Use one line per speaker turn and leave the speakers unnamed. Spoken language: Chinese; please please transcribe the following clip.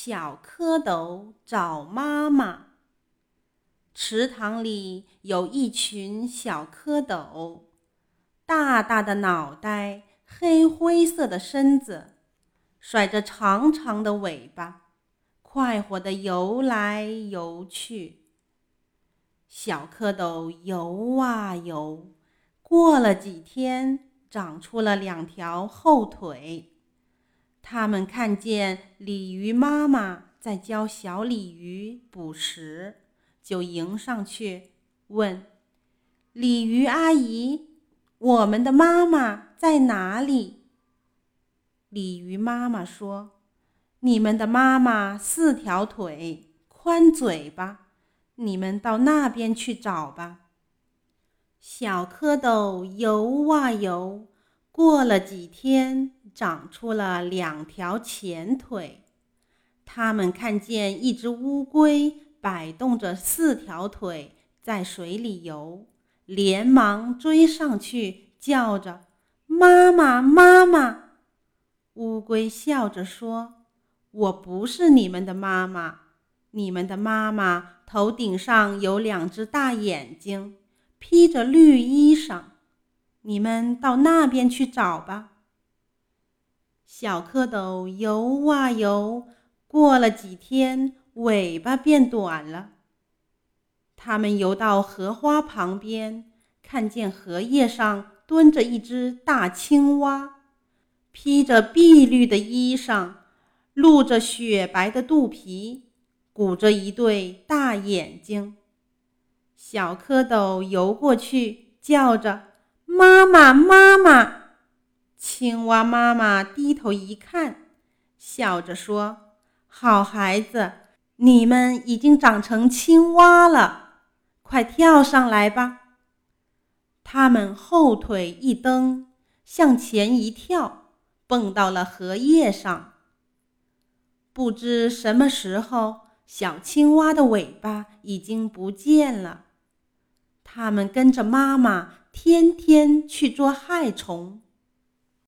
小蝌蚪找妈妈。池塘里有一群小蝌蚪，大大的脑袋，黑灰色的身子，甩着长长的尾巴，快活地游来游去。小蝌蚪游啊游，过了几天，长出了两条后腿。他们看见鲤鱼妈妈在教小鲤鱼捕食，就迎上去问：“鲤鱼阿姨，我们的妈妈在哪里？”鲤鱼妈妈说：“你们的妈妈四条腿，宽嘴巴，你们到那边去找吧。”小蝌蚪游啊游，过了几天。长出了两条前腿，他们看见一只乌龟摆动着四条腿在水里游，连忙追上去，叫着：“妈妈，妈妈！”乌龟笑着说：“我不是你们的妈妈，你们的妈妈头顶上有两只大眼睛，披着绿衣裳，你们到那边去找吧。”小蝌蚪游啊游，过了几天，尾巴变短了。它们游到荷花旁边，看见荷叶上蹲着一只大青蛙，披着碧绿的衣裳，露着雪白的肚皮，鼓着一对大眼睛。小蝌蚪游过去，叫着：“妈妈，妈妈！”青蛙妈妈低头一看，笑着说：“好孩子，你们已经长成青蛙了，快跳上来吧。”他们后腿一蹬，向前一跳，蹦到了荷叶上。不知什么时候，小青蛙的尾巴已经不见了。他们跟着妈妈，天天去捉害虫。